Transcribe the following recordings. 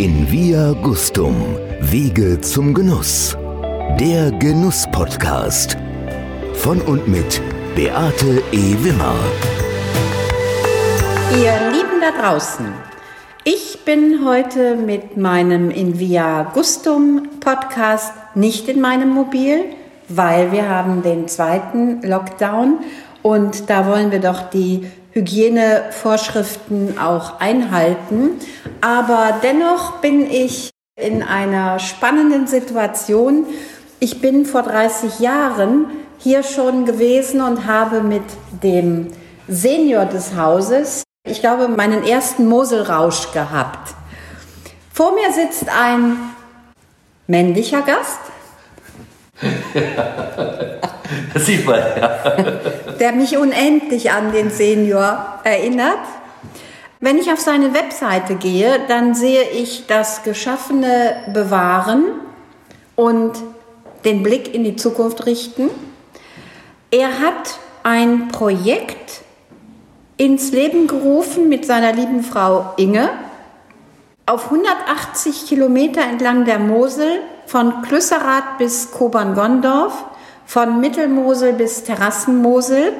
In Via Gustum, Wege zum Genuss. Der Genuss-Podcast. Von und mit Beate E. Wimmer. Ihr Lieben da draußen, ich bin heute mit meinem In Via Gustum Podcast nicht in meinem Mobil, weil wir haben den zweiten Lockdown und da wollen wir doch die Hygienevorschriften auch einhalten. Aber dennoch bin ich in einer spannenden Situation. Ich bin vor 30 Jahren hier schon gewesen und habe mit dem Senior des Hauses, ich glaube, meinen ersten Moselrausch gehabt. Vor mir sitzt ein männlicher Gast. Das sieht man, ja. Der mich unendlich an den Senior erinnert. Wenn ich auf seine Webseite gehe, dann sehe ich das Geschaffene bewahren und den Blick in die Zukunft richten. Er hat ein Projekt ins Leben gerufen mit seiner lieben Frau Inge auf 180 Kilometer entlang der Mosel von Klüsserath bis Kobern-Gondorf von Mittelmosel bis Terrassenmosel,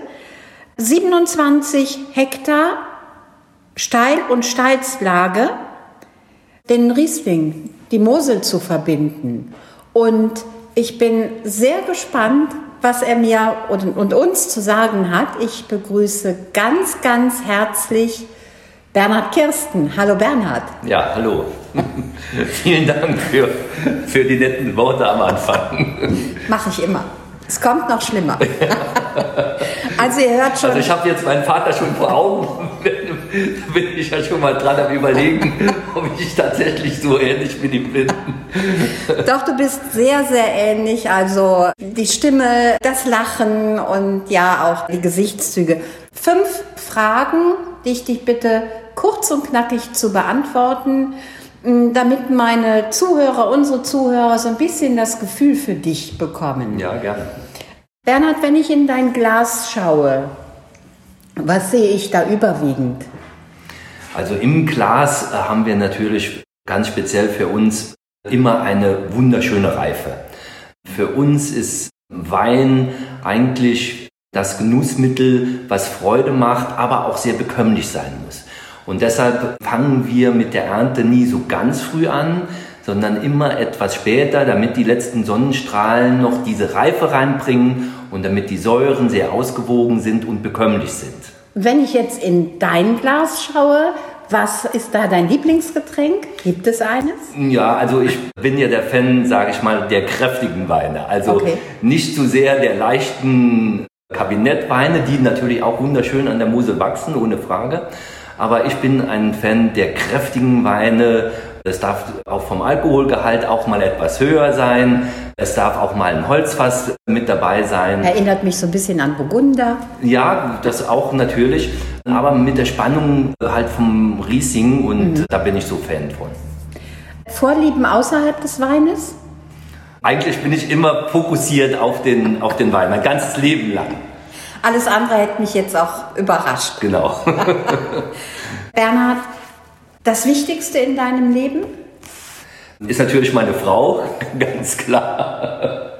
27 Hektar Steil- und Steilslage, den Riesling, die Mosel zu verbinden. Und ich bin sehr gespannt, was er mir und, und, uns zu sagen hat. Ich begrüße ganz, ganz herzlich Bernhard Kirsten. Hallo Bernhard. Ja, hallo. Vielen Dank für, für die netten Worte am Anfang. Mache ich immer. Es kommt noch schlimmer. also ihr hört schon. Also ich habe jetzt meinen Vater schon vor Augen. da bin ich ja schon mal dran am überlegen, ob ich tatsächlich so ähnlich mit ihm bin. Doch, du bist sehr, sehr ähnlich. Also die Stimme, das Lachen und ja auch die Gesichtszüge. Fünf Fragen, die ich dich bitte kurz und knackig zu beantworten damit meine Zuhörer, unsere Zuhörer so ein bisschen das Gefühl für dich bekommen. Ja, gerne. Bernhard, wenn ich in dein Glas schaue, was sehe ich da überwiegend? Also im Glas äh, haben wir natürlich ganz speziell für uns immer eine wunderschöne Reife. Für uns ist Wein eigentlich das Genussmittel, was Freude macht, aber auch sehr bekömmlich sein muss. Und deshalb fangen wir mit der Ernte nie so ganz früh an, sondern immer etwas später, damit die letzten Sonnenstrahlen noch diese Reife reinbringen und damit die Säuren sehr ausgewogen sind und bekömmlich sind. Wenn ich jetzt in dein Glas schaue, was ist da dein Lieblingsgetränk? Gibt es eines? Ja, also ich bin ja der Fan, sage ich mal, der kräftigen Weine. Also okay. nicht zu sehr der leichten Kabinettweine, die natürlich auch wunderschön an der Mosel wachsen, ohne Frage. Aber ich bin ein Fan der kräftigen Weine. Es darf auch vom Alkoholgehalt auch mal etwas höher sein. Es darf auch mal ein Holzfass mit dabei sein. Erinnert mich so ein bisschen an Burgunder. Ja, das auch natürlich. Aber mit der Spannung halt vom Riesling und mhm. da bin ich so Fan von. Vorlieben außerhalb des Weines? Eigentlich bin ich immer fokussiert auf den, auf den Wein, mein ganzes Leben lang. Alles andere hätte mich jetzt auch überrascht. Genau. Bernhard, das Wichtigste in deinem Leben? Ist natürlich meine Frau, ganz klar.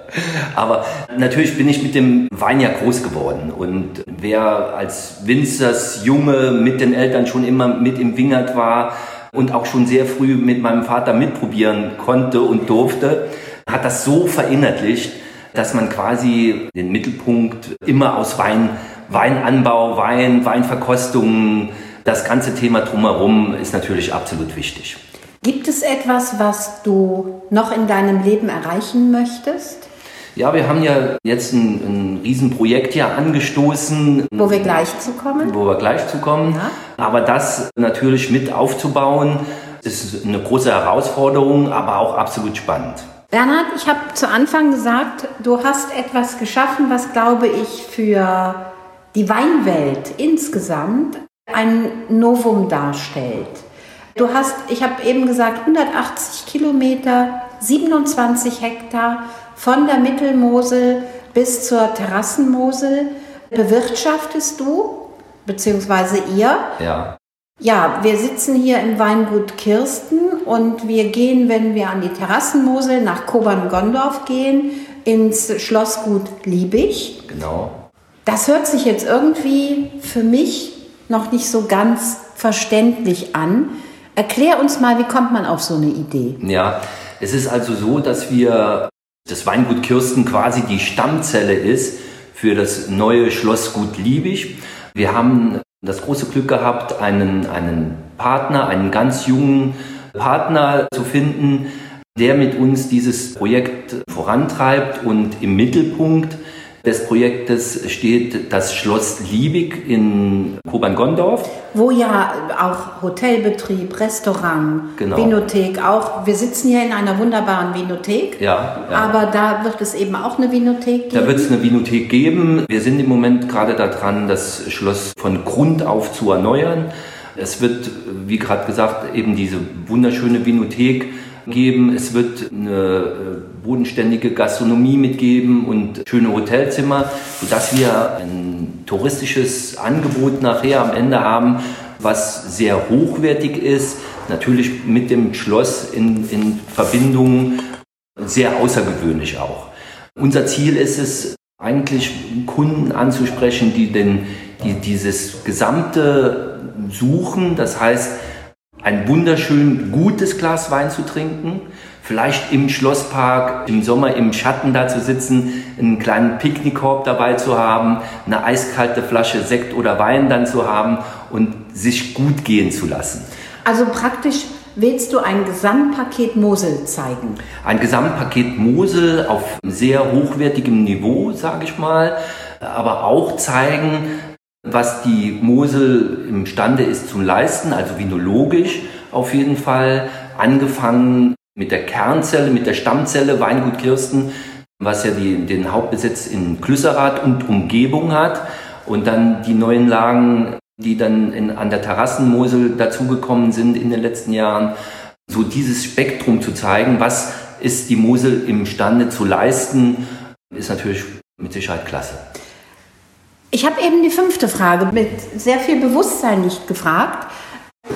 Aber natürlich bin ich mit dem Wein ja groß geworden. Und wer als Winzers Junge mit den Eltern schon immer mit im Wingert war und auch schon sehr früh mit meinem Vater mitprobieren konnte und durfte, hat das so verinnerlicht, dass man quasi den Mittelpunkt immer aus Wein, Weinanbau, Wein, Weinverkostungen, das ganze Thema drumherum ist natürlich absolut wichtig. Gibt es etwas, was du noch in deinem Leben erreichen möchtest? Ja, wir haben ja jetzt ein, ein Riesenprojekt ja angestoßen. Wo wir gleich zu kommen. Wo wir gleich zu kommen. Ja. Aber das natürlich mit aufzubauen, ist eine große Herausforderung, aber auch absolut spannend. Bernhard, ich habe zu Anfang gesagt, du hast etwas geschaffen, was, glaube ich, für die Weinwelt insgesamt ein Novum darstellt. Du hast, ich habe eben gesagt, 180 Kilometer, 27 Hektar von der Mittelmosel bis zur Terrassenmosel bewirtschaftest du, beziehungsweise ihr. Ja. Ja, wir sitzen hier im Weingut Kirsten und wir gehen, wenn wir an die Terrassenmosel nach Kobern-Gondorf gehen, ins Schlossgut Liebig. Genau. Das hört sich jetzt irgendwie für mich noch nicht so ganz verständlich an. Erklär uns mal, wie kommt man auf so eine Idee? Ja, es ist also so, dass wir das Weingut Kirsten quasi die Stammzelle ist für das neue Schlossgut Liebig. Wir haben das große Glück gehabt, einen, einen Partner, einen ganz jungen Partner zu finden, der mit uns dieses Projekt vorantreibt und im Mittelpunkt des Projektes steht das Schloss Liebig in Kobern-Gondorf. Wo ja auch Hotelbetrieb, Restaurant, Genau. Vinothek auch. Wir sitzen hier in einer wunderbaren Vinothek. Ja, ja. Aber da wird es eben auch eine Vinothek geben. Da wird es eine Vinothek geben. Wir sind im Moment gerade daran, das Schloss von Grund auf zu erneuern. Es wird, wie gerade gesagt, eben diese wunderschöne Vinothek geben. Es wird eine äh, bodenständige Gastronomie mitgeben und schöne Hotelzimmer, sodass wir ein touristisches Angebot nachher am Ende haben, was sehr hochwertig ist. Natürlich mit dem Schloss in, in Verbindung sehr außergewöhnlich auch. Unser Ziel ist es, eigentlich Kunden anzusprechen, die, den, die dieses gesamte suchen, das heißt, ein wunderschön gutes Glas Wein zu trinken, vielleicht im Schlosspark im Sommer im Schatten da zu sitzen, einen kleinen Picknickkorb dabei zu haben, eine eiskalte Flasche Sekt oder Wein dann zu haben und sich gut gehen zu lassen. Also praktisch willst du ein Gesamtpaket Mosel zeigen. Ein Gesamtpaket Mosel auf sehr hochwertigem Niveau, sage ich mal, aber auch zeigen, was die Mosel imstande ist zu leisten, also vinologisch auf jeden Fall, angefangen mit der Kernzelle, mit der Stammzelle Weingut Kirsten, was ja die, den Hauptbesitz in Klüsserath und Umgebung hat und dann die neuen Lagen, die dann in, an der Terrassenmosel dazugekommen sind in den letzten Jahren, so dieses Spektrum zu zeigen, was ist die Mosel imstande zu leisten, ist natürlich mit Sicherheit klasse. Ich habe eben die fünfte Frage mit sehr viel Bewusstsein nicht gefragt.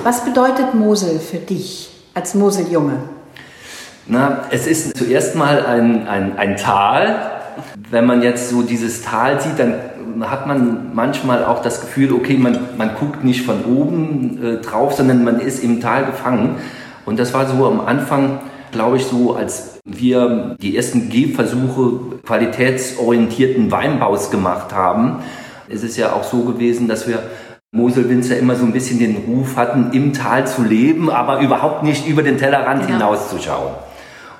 Was bedeutet Mosel für dich als Moseljunge? Na, es ist zuerst mal ein, ein, ein Tal. Wenn man jetzt so dieses Tal sieht, dann hat man manchmal auch das Gefühl, okay, man, man guckt nicht von oben äh, drauf, sondern man ist im Tal gefangen. Und das war so am Anfang, glaube ich, so, als wir die ersten Gehversuche qualitätsorientierten Weinbaus gemacht haben, ist es ja auch so gewesen, dass wir Moselwinzer immer so ein bisschen den Ruf hatten, im Tal zu leben, aber überhaupt nicht über den Tellerrand Genau. hinauszuschauen.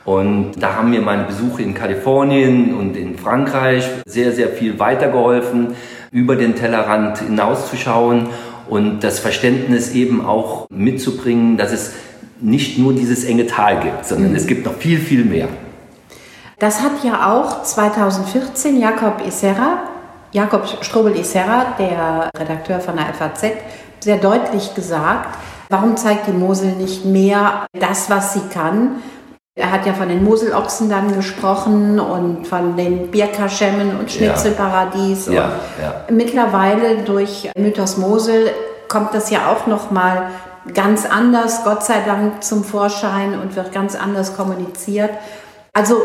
Und da haben mir meine Besuche in Kalifornien und in Frankreich sehr, sehr viel weitergeholfen, über den Tellerrand hinauszuschauen und das Verständnis eben auch mitzubringen, dass es nicht nur dieses enge Tal gibt, sondern es gibt noch viel, viel mehr. Das hat ja auch 2014 Jakob Isserra, Jakob Strobel-Isserra, der Redakteur von der FAZ, sehr deutlich gesagt. Warum zeigt die Mosel nicht mehr das, was sie kann? Er hat ja von den Moselochsen dann gesprochen und von den Bierkaschemmen und Schnitzelparadies. Ja, und ja. Mittlerweile durch Mythos Mosel kommt das ja auch noch mal ganz anders, Gott sei Dank, zum Vorschein und wird ganz anders kommuniziert. Also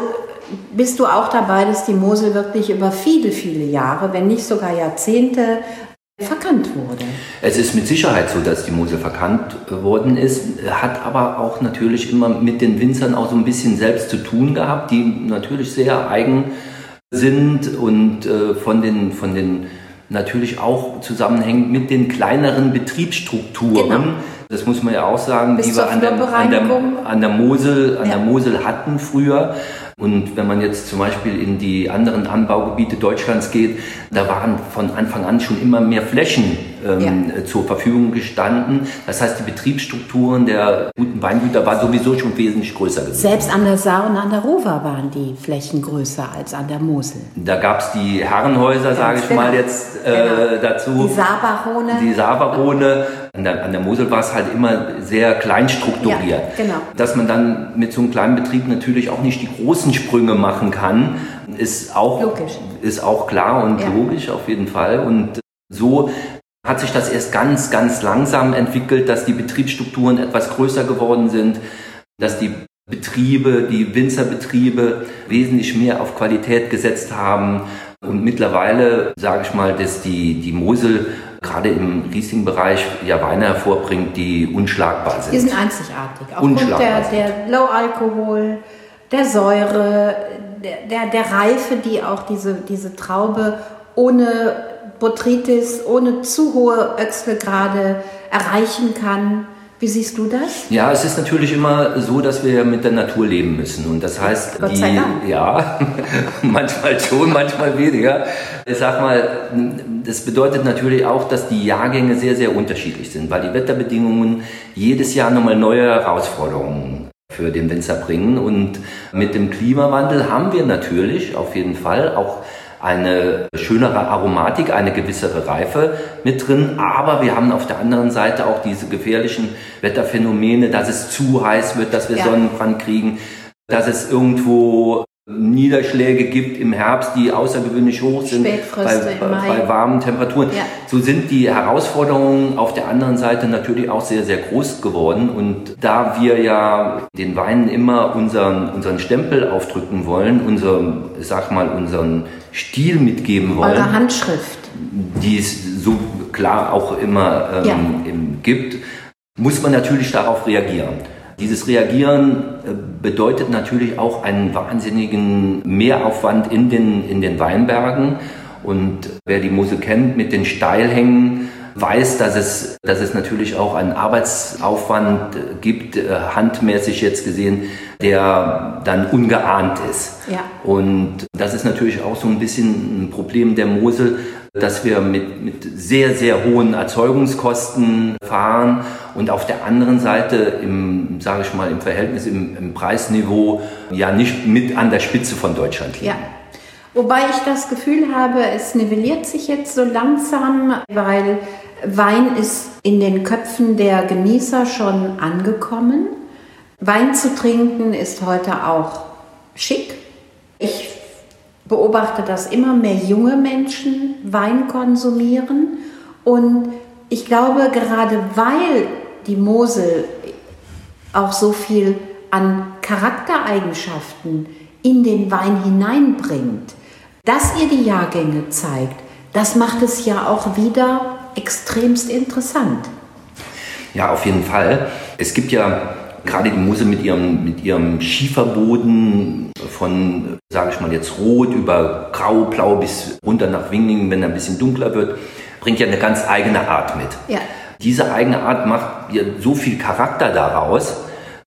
bist du auch dabei, dass die Mosel wirklich über viele, viele Jahre, wenn nicht sogar Jahrzehnte, verkannt wurde? Es ist mit Sicherheit so, dass die Mosel verkannt worden ist, hat aber auch natürlich immer mit den Winzern auch so ein bisschen selbst zu tun gehabt, die natürlich sehr eigen sind und äh, von den, von den natürlich auch zusammenhängt mit den kleineren Betriebsstrukturen. Genau. Das muss man ja auch sagen, Bis die wir an der, an, der, an, der Mosel, an Ja. der Mosel hatten früher. Und wenn man jetzt zum Beispiel in die anderen Anbaugebiete Deutschlands geht, da waren von Anfang an schon immer mehr Flächen ähm, zur Verfügung gestanden. Das heißt, die Betriebsstrukturen der guten Weingüter war sowieso schon wesentlich größer gewesen. Selbst an der Saar und an der Ruwer waren die Flächen größer als an der Mosel. Da gab es die Herrenhäuser, sage ich genau. mal jetzt äh, Genau. dazu. Die Saarbarone. Die Saarbarone. An der, an der Mosel war es halt immer sehr klein strukturiert. Ja, genau. Dass man dann mit so einem kleinen Betrieb natürlich auch nicht die großen Sprünge machen kann, ist auch, Logisch. ist auch klar und Ja. logisch auf jeden Fall. Und so hat sich das erst ganz, ganz langsam entwickelt, dass die Betriebsstrukturen etwas größer geworden sind, dass die Betriebe, die Winzerbetriebe wesentlich mehr auf Qualität gesetzt haben. Und mittlerweile, sage ich mal, dass die, die Mosel gerade im Riesling-Bereich ja Weine hervorbringt, die unschlagbar sind. Die sind einzigartig. Aufgrund der, der Low-Alkohol, der Säure, der, der, der Reife, die auch diese, diese Traube ohne Botrytis, ohne zu hohe Öchselgrade erreichen kann. Wie siehst du das? Ja, es ist natürlich immer so, dass wir mit der Natur leben müssen. Und das heißt, Gott sei Dank. ja, manchmal schon, manchmal weniger. Ich sag mal, das bedeutet natürlich auch, dass die Jahrgänge sehr, sehr unterschiedlich sind, weil die Wetterbedingungen jedes Jahr nochmal neue Herausforderungen für den Winzer bringen. Und mit dem Klimawandel haben wir natürlich auf jeden Fall auch eine schönere Aromatik, eine gewissere Reife mit drin. Aber wir haben auf der anderen Seite auch diese gefährlichen Wetterphänomene, dass es zu heiß wird, dass wir ja. Sonnenbrand kriegen, dass es irgendwo Niederschläge gibt im Herbst, die außergewöhnlich hoch sind bei, bei, warmen Temperaturen. Ja. So sind die Herausforderungen auf der anderen Seite natürlich auch sehr, sehr groß geworden. Und da wir ja den Weinen immer unseren, unseren Stempel aufdrücken wollen, unser, sag mal, unseren Stil mitgeben wollen. Eure Handschrift. Die es so klar auch immer ähm, ja. gibt, muss man natürlich darauf reagieren. Dieses Reagieren äh, bedeutet natürlich auch einen wahnsinnigen Mehraufwand in den, in den Weinbergen. Und wer die Mosel kennt mit den Steilhängen, weiß, dass es, dass es natürlich auch einen Arbeitsaufwand gibt, äh, handmäßig jetzt gesehen, der dann ungeahnt ist. Ja. Und das ist natürlich auch so ein bisschen ein Problem der Mosel, dass wir mit, mit sehr, sehr hohen Erzeugungskosten fahren und auf der anderen Seite im, sage ich mal, im Verhältnis im, im, Preisniveau ja nicht mit an der Spitze von Deutschland liegen. Ja. Wobei ich das Gefühl habe, es nivelliert sich jetzt so langsam, weil Wein ist in den Köpfen der Genießer schon angekommen. Wein zu trinken ist heute auch schick. Ich beobachte, dass immer mehr junge Menschen Wein konsumieren. Und ich glaube, gerade weil die Mosel auch so viel an Charaktereigenschaften in den Wein hineinbringt, dass ihr die Jahrgänge zeigt, das macht es ja auch wieder extremst interessant. Ja, auf jeden Fall. Es gibt ja gerade die Mosel mit ihrem, mit ihrem Schieferboden von, sage ich mal jetzt rot über grau, blau bis runter nach Wingingen, wenn er ein bisschen dunkler wird, bringt ja eine ganz eigene Art mit. Ja. Diese eigene Art macht ja so viel Charakter daraus,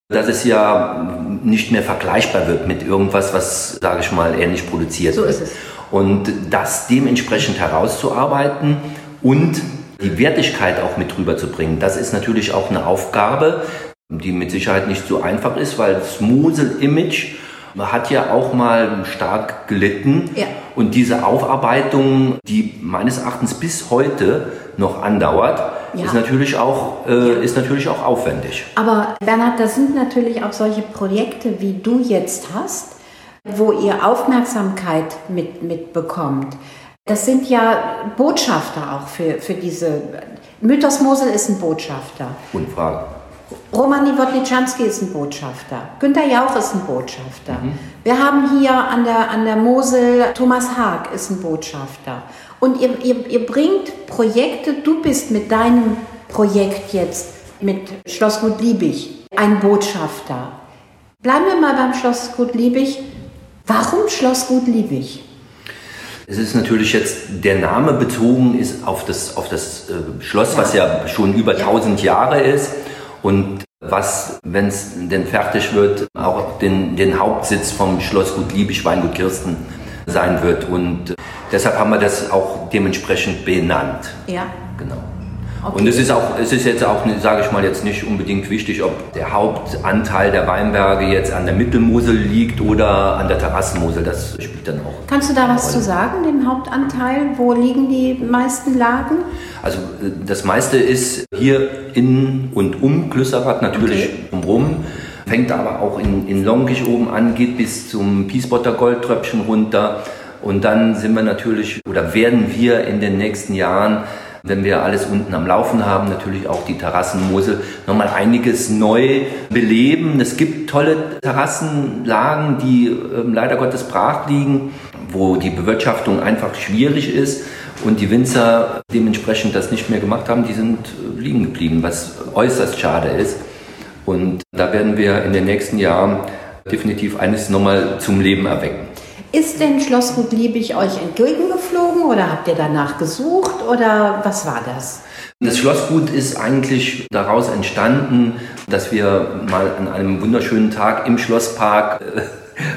dass es ja nicht mehr vergleichbar wird mit irgendwas, was, sage ich mal, ähnlich produziert so wird. Ist es. Und das dementsprechend herauszuarbeiten und die Wertigkeit auch mit rüberzubringen, das ist natürlich auch eine Aufgabe, die mit Sicherheit nicht so einfach ist, weil das Mosel-Image hat ja auch mal stark gelitten. Ja. Und diese Aufarbeitung, die meines Erachtens bis heute noch andauert, ja. ist, natürlich auch, äh, ist natürlich auch aufwendig. Aber Bernhard, das sind natürlich auch solche Projekte, wie du jetzt hast, wo ihr Aufmerksamkeit mit, mitbekommt. Das sind ja Botschafter auch für, für diese. Mythos Mosel ist ein Botschafter. Unfrage. Romani Wodliczanski ist ein Botschafter. Günter Jauch ist ein Botschafter. Mhm. Wir haben hier an der, an der Mosel Thomas Haag ist ein Botschafter. Und ihr, ihr, ihr bringt Projekte, du bist mit deinem Projekt jetzt mit Schlossgut Liebig ein Botschafter. Bleiben wir mal beim Schlossgut Liebig. Warum Schlossgut Liebig? Es ist natürlich jetzt, der Name bezogen ist auf das, auf das äh, Schloss, ja. was ja schon über ja. 1000 Jahre ist und was, wenn es denn fertig wird, auch den, den Hauptsitz vom Schlossgut Liebig, Weingut Kirsten sein wird. Und deshalb haben wir das auch dementsprechend benannt. Ja. Genau. Okay. Und es ist auch, es ist jetzt auch, sage ich mal, jetzt nicht unbedingt wichtig, ob der Hauptanteil der Weinberge jetzt an der Mittelmosel liegt oder an der Terrassenmosel. Das spielt dann auch. Kannst du da was Rolle. zu sagen, dem Hauptanteil? Wo liegen die meisten Lagen? Also äh, das meiste ist hier in und um Klüsserath natürlich okay. drumherum. Fängt aber auch in, in Longisch oben an, geht bis zum Piesbotter Goldtröpfchen runter. Und dann sind wir natürlich oder werden wir in den nächsten Jahren wenn wir alles unten am Laufen haben, natürlich auch die Terrassenmosel, nochmal einiges neu beleben. Es gibt tolle Terrassenlagen, die äh, leider Gottes brach liegen, wo die Bewirtschaftung einfach schwierig ist und die Winzer dementsprechend das nicht mehr gemacht haben, die sind äh, liegen geblieben, was äußerst schade ist. Und da werden wir in den nächsten Jahren definitiv eines nochmal zum Leben erwecken. Ist denn Schlossgut Liebig euch entgegengeflogen oder habt ihr danach gesucht oder was war das? Das Schlossgut ist eigentlich daraus entstanden, dass wir mal an einem wunderschönen Tag im Schlosspark äh,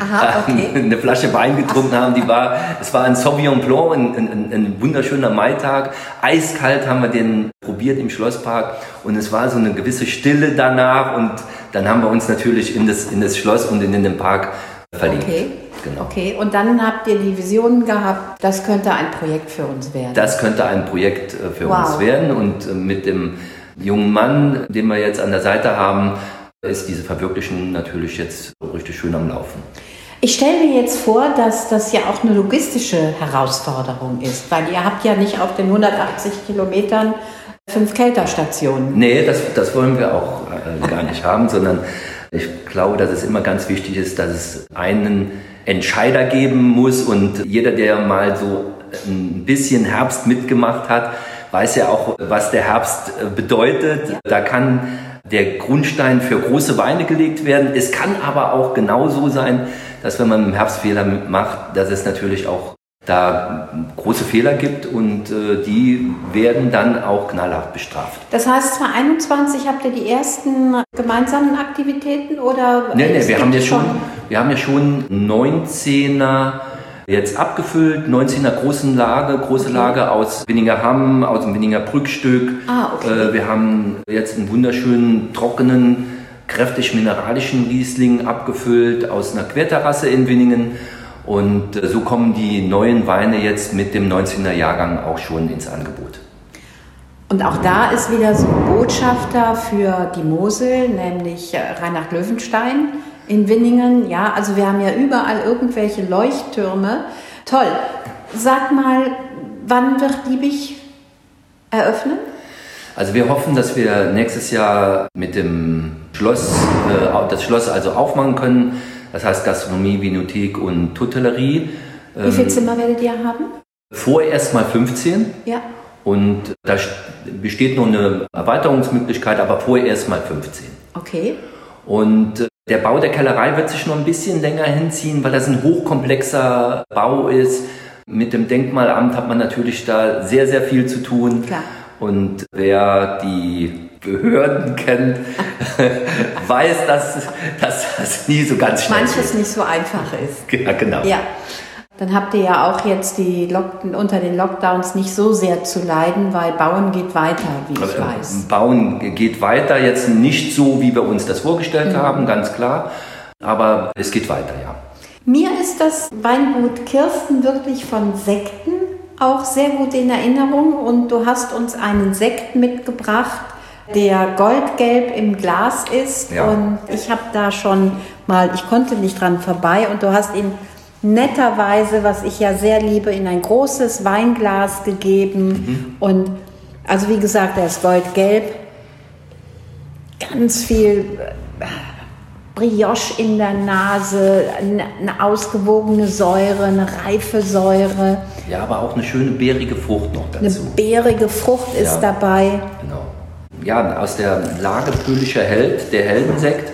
Aha, okay. eine Flasche Wein getrunken haben. Die war, es war ein Sauvignon Blanc, ein, ein, ein, wunderschöner Maitag. Eiskalt haben wir den probiert im Schlosspark und es war so eine gewisse Stille danach und dann haben wir uns natürlich in das, in das Schloss und in, in den Park verliebt. Okay. Genau. Okay, und dann habt ihr die Vision gehabt, das könnte ein Projekt für uns werden. Das könnte ein Projekt äh, für wow. uns werden und äh, mit dem jungen Mann, den wir jetzt an der Seite haben, ist diese Verwirklichung natürlich jetzt richtig schön am Laufen. Ich stelle mir jetzt vor, dass das ja auch eine logistische Herausforderung ist, weil ihr habt ja nicht auf den 180 Kilometern fünf Kälterstationen. Nee, das, das wollen wir auch äh, gar nicht haben, sondern ich glaube, dass es immer ganz wichtig ist, dass es einen Entscheider geben muss und jeder, der mal so ein bisschen Herbst mitgemacht hat, weiß ja auch, was der Herbst äh, bedeutet. Da kann der Grundstein für große Weine gelegt werden. Es kann aber auch genauso sein, dass wenn man im Herbst Fehler macht, dass es natürlich auch da große Fehler gibt und äh, die werden dann auch knallhart bestraft. Das heißt, 2021 habt ihr die ersten gemeinsamen Aktivitäten oder? Nee, nee, wir haben, ja schon, wir haben ja schon 19er jetzt abgefüllt, 19er großen Lage, große okay. Lage aus Winninger Hamm, aus dem Winninger Brückstück. Ah, okay. Äh, wir haben jetzt einen wunderschönen, trockenen, kräftig mineralischen Riesling abgefüllt aus einer Querterrasse in Winningen. Und äh, so kommen die neuen Weine jetzt mit dem 19er Jahrgang auch schon ins Angebot. Und auch da ist wieder so ein Botschafter für die Mosel, nämlich äh, Reinhard Löwenstein in Winningen. Ja, also wir haben ja überall irgendwelche Leuchttürme. Toll. Sag mal, wann wird Liebig eröffnen? Also wir hoffen, dass wir nächstes Jahr mit dem Schloss, äh, das Schloss also aufmachen können. Das heißt Gastronomie, Vinothek und Totellerie. Wie viele ähm, Zimmer werdet ihr haben? Vorerst mal 15. Ja. Und da besteht noch eine Erweiterungsmöglichkeit, aber vorerst mal 15. Okay. Und äh, der Bau der Kellerei wird sich noch ein bisschen länger hinziehen, weil das ein hochkomplexer Bau ist. Mit dem Denkmalamt hat man natürlich da sehr, sehr viel zu tun. Klar. Und wer die Behörden kennt, weiß, dass, dass das nie so ganz schnell Manches ist. nicht so einfach ist. Ja, genau. Ja. Dann habt ihr ja auch jetzt die Lock unter den Lockdowns nicht so sehr zu leiden, weil Bauen geht weiter, wie ich also, weiß. Bauen geht weiter, jetzt nicht so, wie wir uns das vorgestellt mhm. haben, ganz klar. Aber es geht weiter, ja. Mir ist das Weingut Kirsten wirklich von Sekten auch sehr gut in Erinnerung und du hast uns einen Sekt mitgebracht, der goldgelb im Glas ist ja. und ich habe da schon mal, ich konnte nicht dran vorbei und du hast ihn netterweise, was ich ja sehr liebe, in ein großes Weinglas gegeben mhm. und also wie gesagt, er ist goldgelb, ganz viel Brioche in der Nase, eine ausgewogene Säure, eine reife Säure. Ja, aber auch eine schöne beerige Frucht noch dazu. Eine beerige Frucht ist ja, dabei. Genau. Ja, aus der Lage Pöhlischer Held, der Heldensekt,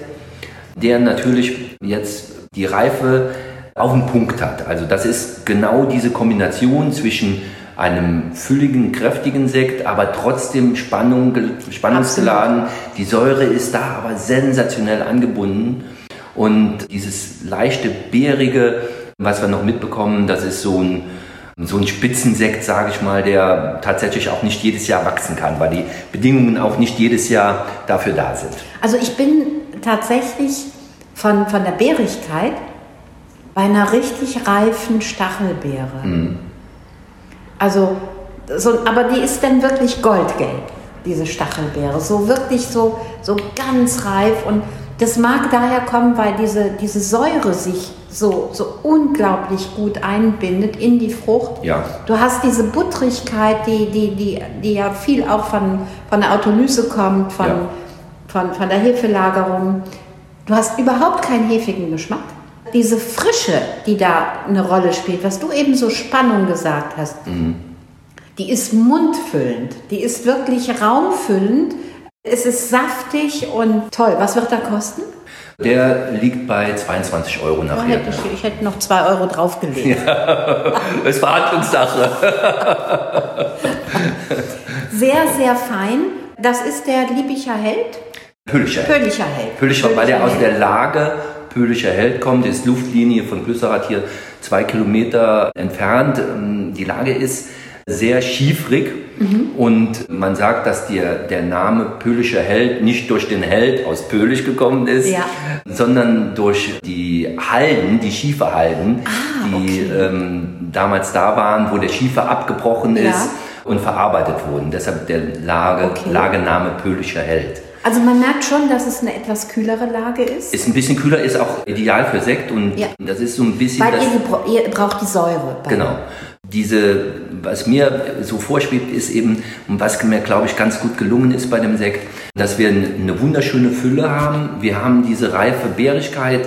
der natürlich jetzt die Reife auf den Punkt hat. Also das ist genau diese Kombination zwischen einem fülligen, kräftigen Sekt, aber trotzdem Spannung, spannungsgeladen. Absolut. Die Säure ist da aber sensationell angebunden. Und dieses leichte, beerige, was wir noch mitbekommen, das ist so ein, so ein Spitzensekt, sage ich mal, der tatsächlich auch nicht jedes Jahr wachsen kann, weil die Bedingungen auch nicht jedes Jahr dafür da sind. Also ich bin tatsächlich von, von der Beerigkeit bei einer richtig reifen Stachelbeere. Mhm. Also, so, aber die ist dann wirklich goldgelb, diese Stachelbeere. So wirklich so, so ganz reif. Und das mag daher kommen, weil diese, diese Säure sich so, so unglaublich gut einbindet in die Frucht. Ja. Du hast diese Buttrigkeit, die, die, die, die ja viel auch von, von der Autolyse kommt, von, Ja. von, von der Hefelagerung. Du hast überhaupt keinen hefigen Geschmack. Diese Frische, die da eine Rolle spielt, was du eben so Spannung gesagt hast, die ist mundfüllend, die ist wirklich raumfüllend. Es ist saftig und toll. Was wird da kosten? Der liegt bei 22 Euro nachher. hätte ich, ich hätte noch zwei Euro draufgelegt. Das ist Verhandlungssache. Sehr, sehr fein. Das ist der Liebicher Held. Pöllicher. Pöllicher Held. Pöllicher, weil der aus Held. der Lage Pöhlischer Held kommt, ist Luftlinie von Glüsserath hier zwei Kilometer entfernt. Ähm, Die Lage ist sehr schiefrig und man sagt, dass der, der Name Pöhlischer Held nicht durch den Held aus Pöhlisch gekommen ist, Ja. sondern durch die Halden, die Schieferhalden, die ähm, damals da waren, wo der Schiefer abgebrochen Ja. ist und verarbeitet wurden. Deshalb der Lage, Okay. Lagename Pöhlischer Held. Also man merkt schon, dass es eine etwas kühlere Lage ist. Ist ein bisschen kühler, ist auch ideal für Sekt und Ja. das ist so ein bisschen weil ihr, ihr braucht die Säure. genau. Diese, was mir so vorschwebt, ist eben, und was mir, glaube ich, ganz gut gelungen ist bei dem Sekt, dass wir eine wunderschöne Fülle haben. Wir haben diese reife Beerigkeit,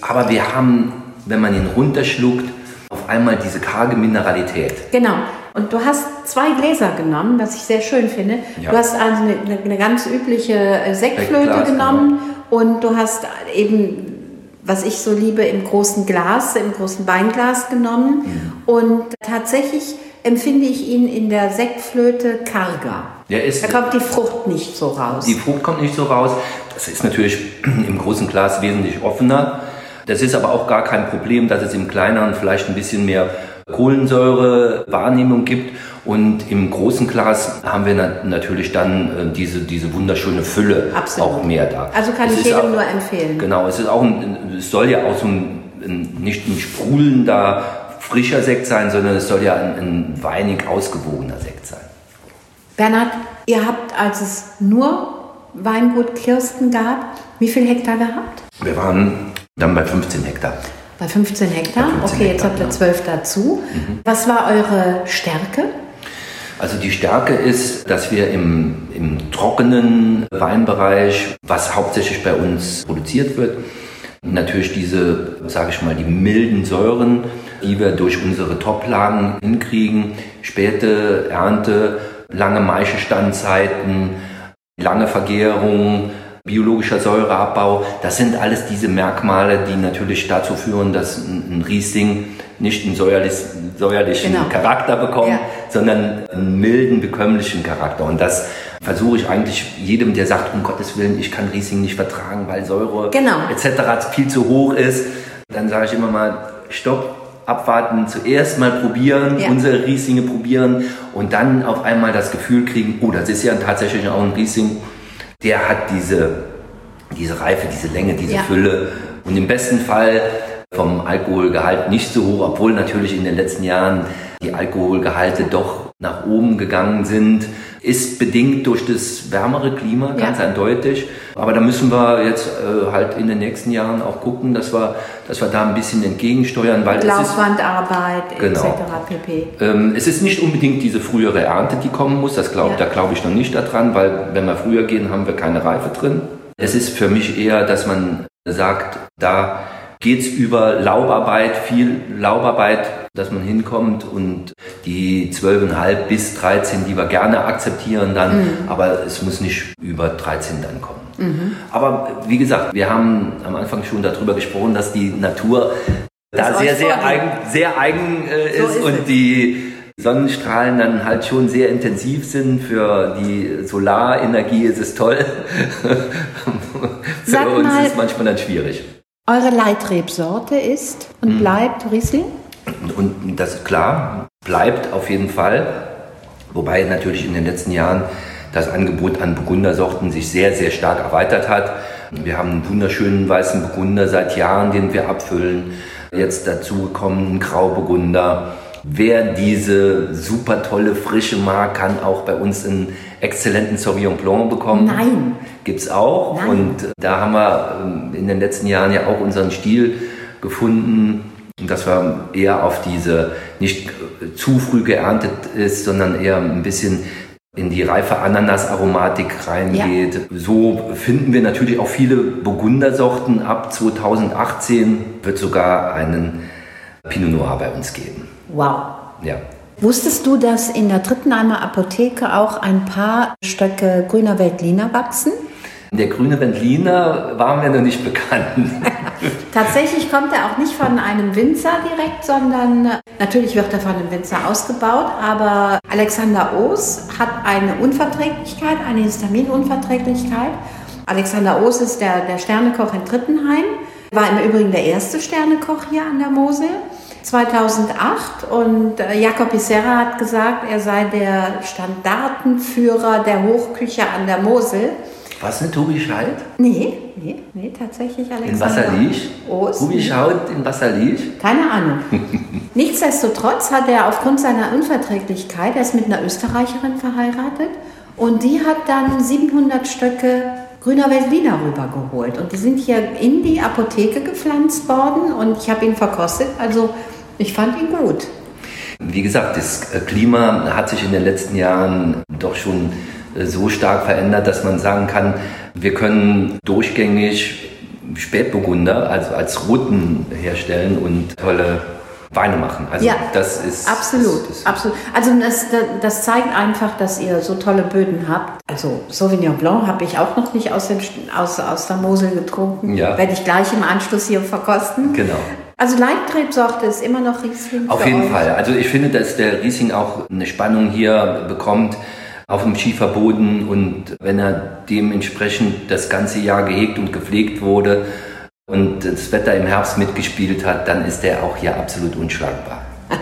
aber wir haben, wenn man ihn runterschluckt, auf einmal diese karge Mineralität. Genau. Und du hast zwei Gläser genommen, was ich sehr schön finde. Ja. Du hast also eine, eine, ganz übliche äh, Sektflöte genommen und du hast eben, was ich so liebe, im großen Glas, im großen Weinglas genommen. Mhm. Und tatsächlich empfinde ich ihn in der Sektflöte karger. Der ist, Da kommt die Frucht nicht so raus. Die Frucht kommt nicht so raus. Das ist natürlich im großen Glas wesentlich offener. Das ist aber auch gar kein Problem, dass es im kleineren vielleicht ein bisschen mehr Kohlensäure-Wahrnehmung gibt. Und im großen Glas haben wir na natürlich dann äh, diese, diese wunderschöne Fülle Absolut. auch mehr da. Also kann Es ich jedem auch, nur empfehlen. Genau, es ist auch ein, es soll ja auch so ein, ein nicht ein sprudelnder, frischer Sekt sein, sondern es soll ja ein, ein weinig ausgewogener Sekt sein. Bernhard, ihr habt, als es nur Weingut Kirsten gab, wie viel Hektar gehabt? Wir waren dann bei 15 Hektar. Bei 15 Hektar? Bei 15 okay, jetzt Hektar, habt ihr ja. 12 dazu. Was war eure Stärke? Also die Stärke ist, dass wir im, im trockenen Weinbereich, was hauptsächlich bei uns produziert wird, natürlich diese, sage ich mal, die milden Säuren, die wir durch unsere Toplagen hinkriegen, späte Ernte, lange Maischestandzeiten, lange Vergärung, biologischer Säureabbau, das sind alles diese Merkmale, die natürlich dazu führen, dass ein Riesling nicht einen säuerlich, säuerlichen Genau. Charakter bekommt, Ja. sondern einen milden, bekömmlichen Charakter. Und das versuche ich eigentlich jedem, der sagt, um Gottes Willen, ich kann Riesling nicht vertragen, weil Säure Genau. etc. viel zu hoch ist. Dann sage ich immer mal, stopp, abwarten, zuerst mal probieren, Ja. unsere Rieslinge probieren und dann auf einmal das Gefühl kriegen, oh, das ist ja tatsächlich auch ein Riesling, der hat diese, diese Reife, diese Länge, diese Ja. Fülle und im besten Fall vom Alkoholgehalt nicht so hoch, obwohl natürlich in den letzten Jahren die Alkoholgehalte doch nach oben gegangen sind. Ist bedingt durch das wärmere Klima, ganz Ja. eindeutig. Aber da müssen wir jetzt äh, halt in den nächsten Jahren auch gucken, dass wir, dass wir da ein bisschen entgegensteuern, weil es ist, Laufwandarbeit Genau. etc. pp. ähm, es ist nicht unbedingt diese frühere Ernte, die kommen muss. Das glaub, Ja. Da glaube ich noch nicht daran, weil wenn wir früher gehen, haben wir keine Reife drin. Es ist für mich eher, dass man sagt, da geht's über Laubarbeit, viel Laubarbeit, dass man hinkommt und die 12,5 bis 13, die wir gerne akzeptieren dann, Mhm. aber es muss nicht über 13 dann kommen. Aber wie gesagt, wir haben am Anfang schon darüber gesprochen, dass die Natur da Das sehr, euch sehr vorgibt. eigen, sehr eigen äh, So ist, ist und es. die Sonnenstrahlen dann halt schon sehr intensiv sind. Für die Solarenergie ist es toll. Für Sag uns mal- ist es manchmal dann schwierig. Eure Leitrebsorte ist und Mhm. bleibt Riesling? Und, das ist klar, bleibt auf jeden Fall. Wobei natürlich in den letzten Jahren das Angebot an Burgundersorten sich sehr, sehr stark erweitert hat. Wir haben einen wunderschönen weißen Burgunder seit Jahren, den wir abfüllen. Jetzt dazu gekommen ein Grauburgunder. Wer diese super tolle Frische mag, kann auch bei uns einen exzellenten Sauvignon Blanc bekommen. Nein. Gibt's auch. Nein. Und da haben wir ähm, in den letzten Jahren ja auch unseren Stil gefunden, dass wir eher auf diese nicht zu früh geerntet ist, sondern eher ein bisschen in die reife Ananasaromatik reingeht. Ja. So finden wir natürlich auch viele Burgundersorten. Ab 2018 wird sogar einen Pinot Noir bei uns geben. Wow. Ja. Wusstest du, dass in der Drittenheimer Apotheke auch ein paar Stöcke grüner Veltliner wachsen? Der grüne Veltliner war mir noch nicht bekannt. Tatsächlich kommt er auch nicht von einem Winzer direkt, sondern äh, natürlich wird er von einem Winzer ausgebaut, aber Alexander Oos hat eine Unverträglichkeit, eine Histaminunverträglichkeit. Alexander Oos ist der, der Sternekoch in Drittenheim, war im Übrigen der erste Sternekoch hier an der Mosel. 2008 und äh, Jakob Isera hat gesagt, er sei der Standartenführer der Hochküche an der Mosel. Was denn Tobi Schalt? Nee, nee, nee, tatsächlich Alexander. In Wasserlich? Ost. Tobi Schalt in Wasserlich? Keine Ahnung. Nichtsdestotrotz hat er aufgrund seiner Unverträglichkeit, er ist mit einer Österreicherin verheiratet und die hat dann 700 Stöcke grüner Veltliner rübergeholt. Und die sind hier in die Apotheke gepflanzt worden und ich habe ihn verkostet. Also ich fand ihn gut. Wie gesagt, das Klima hat sich in den letzten Jahren doch schon äh, so stark verändert, dass man sagen kann, wir können durchgängig Spätburgunder, also als Roten herstellen und tolle Weine machen. Also ja, das ist absolut, das, das absolut. Also das, das zeigt einfach, dass ihr so tolle Böden habt. Also Sauvignon Blanc habe ich auch noch nicht aus, den, aus, aus der Mosel getrunken. Ja. Werde ich gleich im Anschluss hier verkosten. Genau. Also Leitrebsorte ist immer noch Riesling. Auf jeden euch. Fall. Also ich finde, dass der Riesling auch eine Spannung hier bekommt auf dem Schieferboden und wenn er dementsprechend das ganze Jahr gehegt und gepflegt wurde und das Wetter im Herbst mitgespielt hat, dann ist er auch hier absolut unschlagbar.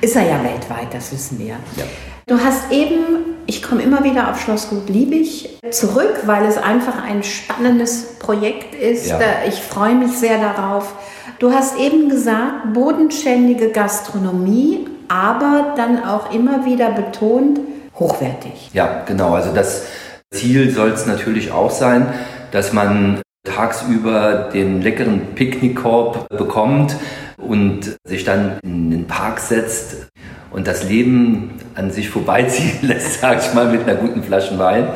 Ist er ja weltweit, das wissen wir. Ja. Du hast eben, ich komme immer wieder auf Schlossgut Liebig zurück, weil es einfach ein spannendes Projekt ist. Ja. Ich freue mich sehr darauf. Du hast eben gesagt, bodenständige Gastronomie, aber dann auch immer wieder betont, hochwertig. Ja, genau. Also das Ziel soll es natürlich auch sein, dass man tagsüber den leckeren Picknickkorb bekommt und sich dann in den Park setzt und das Leben an sich vorbeiziehen lässt, sage ich mal, mit einer guten Flasche Wein.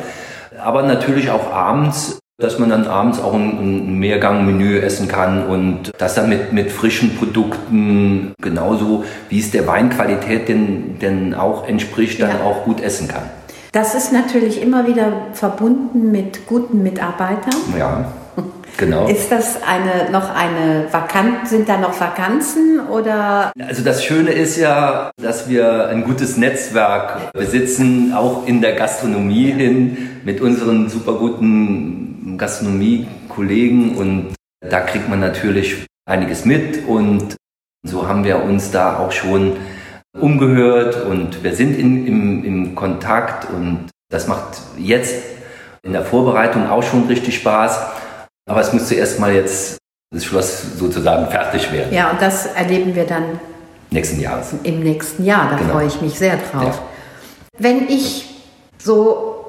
Aber natürlich auch abends, dass man dann abends auch ein, ein Mehrgang-Menü essen kann und das dann mit, mit frischen Produkten, genauso wie es der Weinqualität denn, denn auch entspricht, dann ja. auch gut essen kann. Das ist natürlich immer wieder verbunden mit guten Mitarbeitern. Ja. Genau. Ist das eine, noch eine Vakant, sind da noch Vakanzen oder? Also das Schöne ist ja, dass wir ein gutes Netzwerk besitzen, auch in der Gastronomie hin, mit unseren super guten Gastronomie-Kollegen und da kriegt man natürlich einiges mit und so haben wir uns da auch schon umgehört und wir sind in, im, im Kontakt und das macht jetzt in der Vorbereitung auch schon richtig Spaß. Aber es muss zuerst mal jetzt das Schloss sozusagen fertig werden. Ja, und das erleben wir dann nächsten Jahres. Im nächsten Jahr, da genau. freue ich mich sehr drauf. Ja. Wenn ich so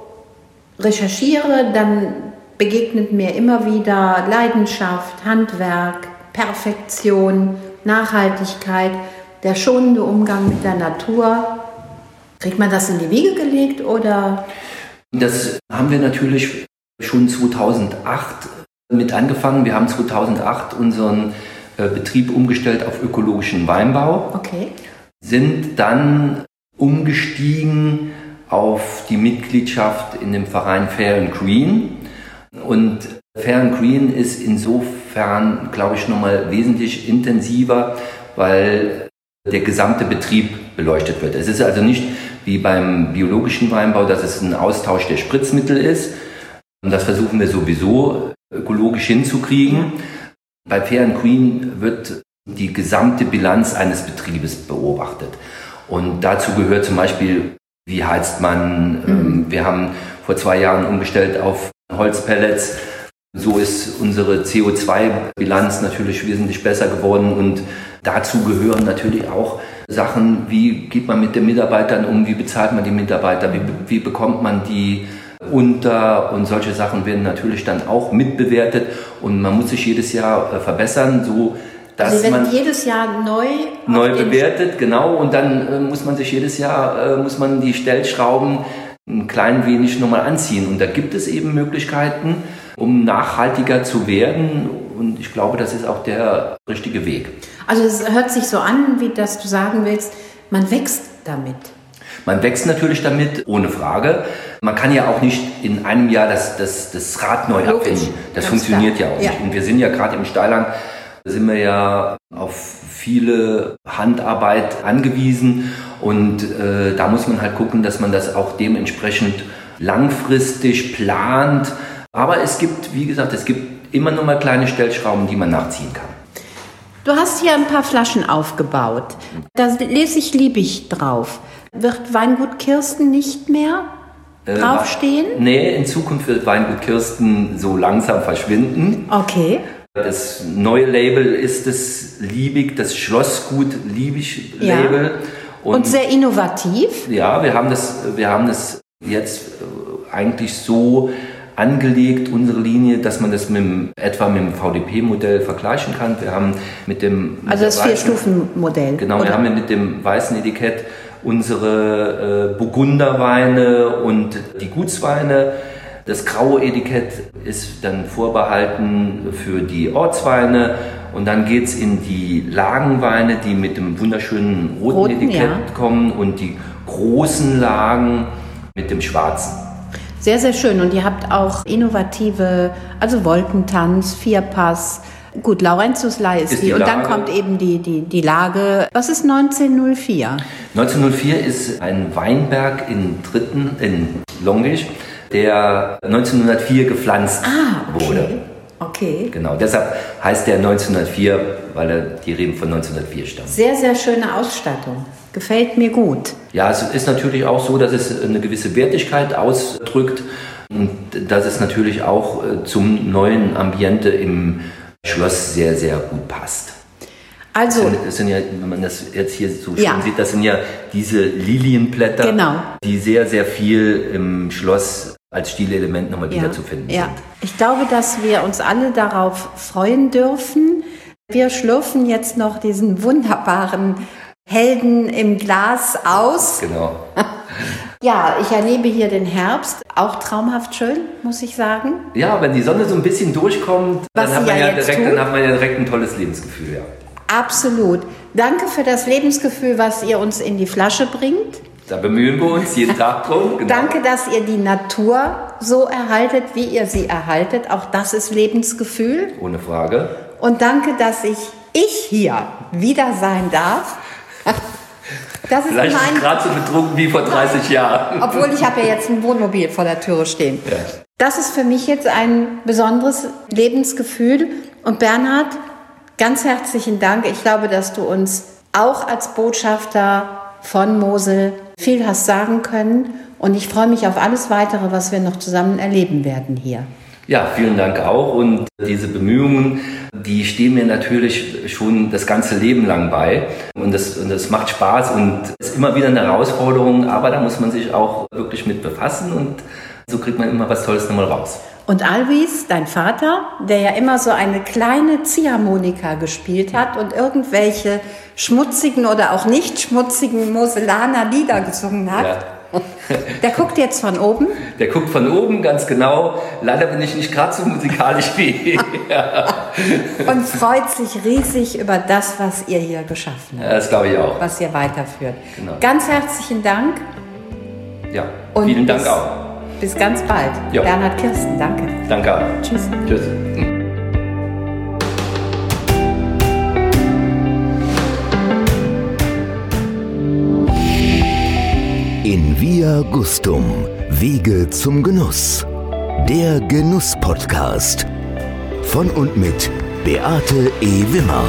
recherchiere, dann begegnet mir immer wieder Leidenschaft, Handwerk, Perfektion, Nachhaltigkeit, der schonende Umgang mit der Natur. Kriegt man das in die Wiege gelegt oder? Das haben wir natürlich schon 2008 mit angefangen. Wir haben 2008 unseren äh, Betrieb umgestellt auf ökologischen Weinbau. Okay. Sind dann umgestiegen auf die Mitgliedschaft in dem Verein Fair and Green. Und Fair and Green ist insofern, glaube ich, nochmal wesentlich intensiver, weil der gesamte Betrieb beleuchtet wird. Es ist also nicht wie beim biologischen Weinbau, dass es ein Austausch der Spritzmittel ist. Und das versuchen wir sowieso ökologisch hinzukriegen. Bei Fair and Green wird die gesamte Bilanz eines Betriebes beobachtet. Und dazu gehört zum Beispiel, wie heizt man. Ähm, mhm. Wir haben vor zwei Jahren umgestellt auf Holzpellets. So ist unsere CO2-Bilanz natürlich wesentlich besser geworden und dazu gehören natürlich auch Sachen, wie geht man mit den Mitarbeitern um, wie bezahlt man die Mitarbeiter, wie, wie bekommt man die unter und solche Sachen werden natürlich dann auch mitbewertet und man muss sich jedes Jahr äh, verbessern, so dass Sie werden man jedes Jahr neu, neu bewertet, genau, und dann äh, muss man sich jedes Jahr, äh, muss man die Stellschrauben ein klein wenig nochmal anziehen. Und da gibt es eben Möglichkeiten, um nachhaltiger zu werden. Und ich glaube, das ist auch der richtige Weg. Also es hört sich so an, wie dass du sagen willst, man wächst damit. Man wächst natürlich damit, ohne Frage. Man kann ja auch nicht in einem Jahr das, das, das Rad neu Logisch, erfinden. Das funktioniert klar. ja auch Ja. nicht. Und wir sind ja gerade im Steilang, sind wir ja auf viele Handarbeit angewiesen. Und äh, da muss man halt gucken, dass man das auch dementsprechend langfristig plant. Aber es gibt, wie gesagt, es gibt immer nur mal kleine Stellschrauben, die man nachziehen kann. Du hast hier ein paar Flaschen aufgebaut. Da lese ich Liebig drauf. Wird Weingut Kirsten nicht mehr Äh, draufstehen? Nee, in Zukunft wird Weingut Kirsten so langsam verschwinden. Okay. Das neue Label ist das Liebig, das Schlossgut Liebig Ja. Label. Und, sehr innovativ. ja, wir haben das, wir haben das jetzt äh, eigentlich so angelegt, unsere Linie, dass man das mit dem, etwa mit dem VDP-Modell vergleichen kann. Wir haben mit dem mit Also das Vier-Stufen-Modell. Genau, oder? wir haben ja mit dem weißen Etikett unsere äh, Burgunderweine und die Gutsweine. Das graue Etikett ist dann vorbehalten für die Ortsweine und dann geht's in die Lagenweine, die mit dem wunderschönen roten, Roten, Etikett ja. kommen und die großen Lagen mit dem schwarzen. Sehr, sehr schön. Und ihr habt auch innovative, also Wolkentanz, Vierpass. Gut, Laurentiuslei ist, Ist die. die Und dann kommt eben die, die, die Lage. Was ist 1904? 1904 ist ein Weinberg in Dritten, in Longisch, der 1904 gepflanzt Ah, okay. wurde. Okay. Genau, deshalb heißt der 1904, weil er die Reben von 1904 stammen. Sehr, sehr schöne Ausstattung. Gefällt mir gut. Ja, es ist natürlich auch so, dass es eine gewisse Wertigkeit ausdrückt und dass es natürlich auch äh, zum neuen Ambiente im Schloss sehr, sehr gut passt. Also, Das sind, das sind ja, wenn man das jetzt hier so schön Ja. sieht, das sind ja diese Lilienblätter, Genau. die sehr, sehr viel im Schloss als Stilelement nochmal ja, wiederzufinden ja. sind. Ich glaube, dass wir uns alle darauf freuen dürfen. Wir schlürfen jetzt noch diesen wunderbaren Helden im Glas aus. Genau. Ja, ich erlebe hier den Herbst. Auch traumhaft schön, muss ich sagen. Ja, wenn die Sonne so ein bisschen durchkommt, dann hat, ja ja direkt, dann hat man ja direkt ein tolles Lebensgefühl. Ja. Absolut. Danke für das Lebensgefühl, was ihr uns in die Flasche bringt. Da bemühen wir uns jeden Tag drum. Genau. Danke, dass ihr die Natur so erhaltet, wie ihr sie erhaltet. Auch das ist Lebensgefühl. Ohne Frage. Und danke, dass ich, ich hier wieder sein darf. Das ist Vielleicht mein, gerade so betrunken wie vor 30 Jahren. obwohl ich habe ja jetzt ein Wohnmobil vor der Türe stehen. Ja. Das ist für mich jetzt ein besonderes Lebensgefühl. Und Bernhard, ganz herzlichen Dank. Ich glaube, dass du uns auch als Botschafter von Mosel viel hast sagen können. Und ich freue mich auf alles weitere, was wir noch zusammen erleben werden hier. Ja, vielen Dank auch. Und diese Bemühungen, die stehen mir natürlich schon das ganze Leben lang bei. Und das, und das macht Spaß und ist immer wieder eine Herausforderung, aber da muss man sich auch wirklich mit befassen und so kriegt man immer was Tolles nochmal raus. Und Alvis, dein Vater, der ja immer so eine kleine Ziehharmonika gespielt hat und irgendwelche schmutzigen oder auch nicht schmutzigen Moselaner Lieder gesungen hat, Ja. der guckt jetzt von oben Der guckt von oben ganz genau. Leider bin ich nicht gerade so musikalisch wie er. und freut sich riesig über das, was ihr hier geschaffen habt, Das glaube ich auch. was ihr weiterführt. Genau. Ganz herzlichen Dank Ja, und vielen Dank bis, auch. Bis ganz bald. Ja. Bernhard Kirsten, danke. Danke auch. Tschüss. Tschüss. In Via Gustum, Wege zum Genuss. Der Genuss-Podcast. Von und mit Beate E. Wimmer.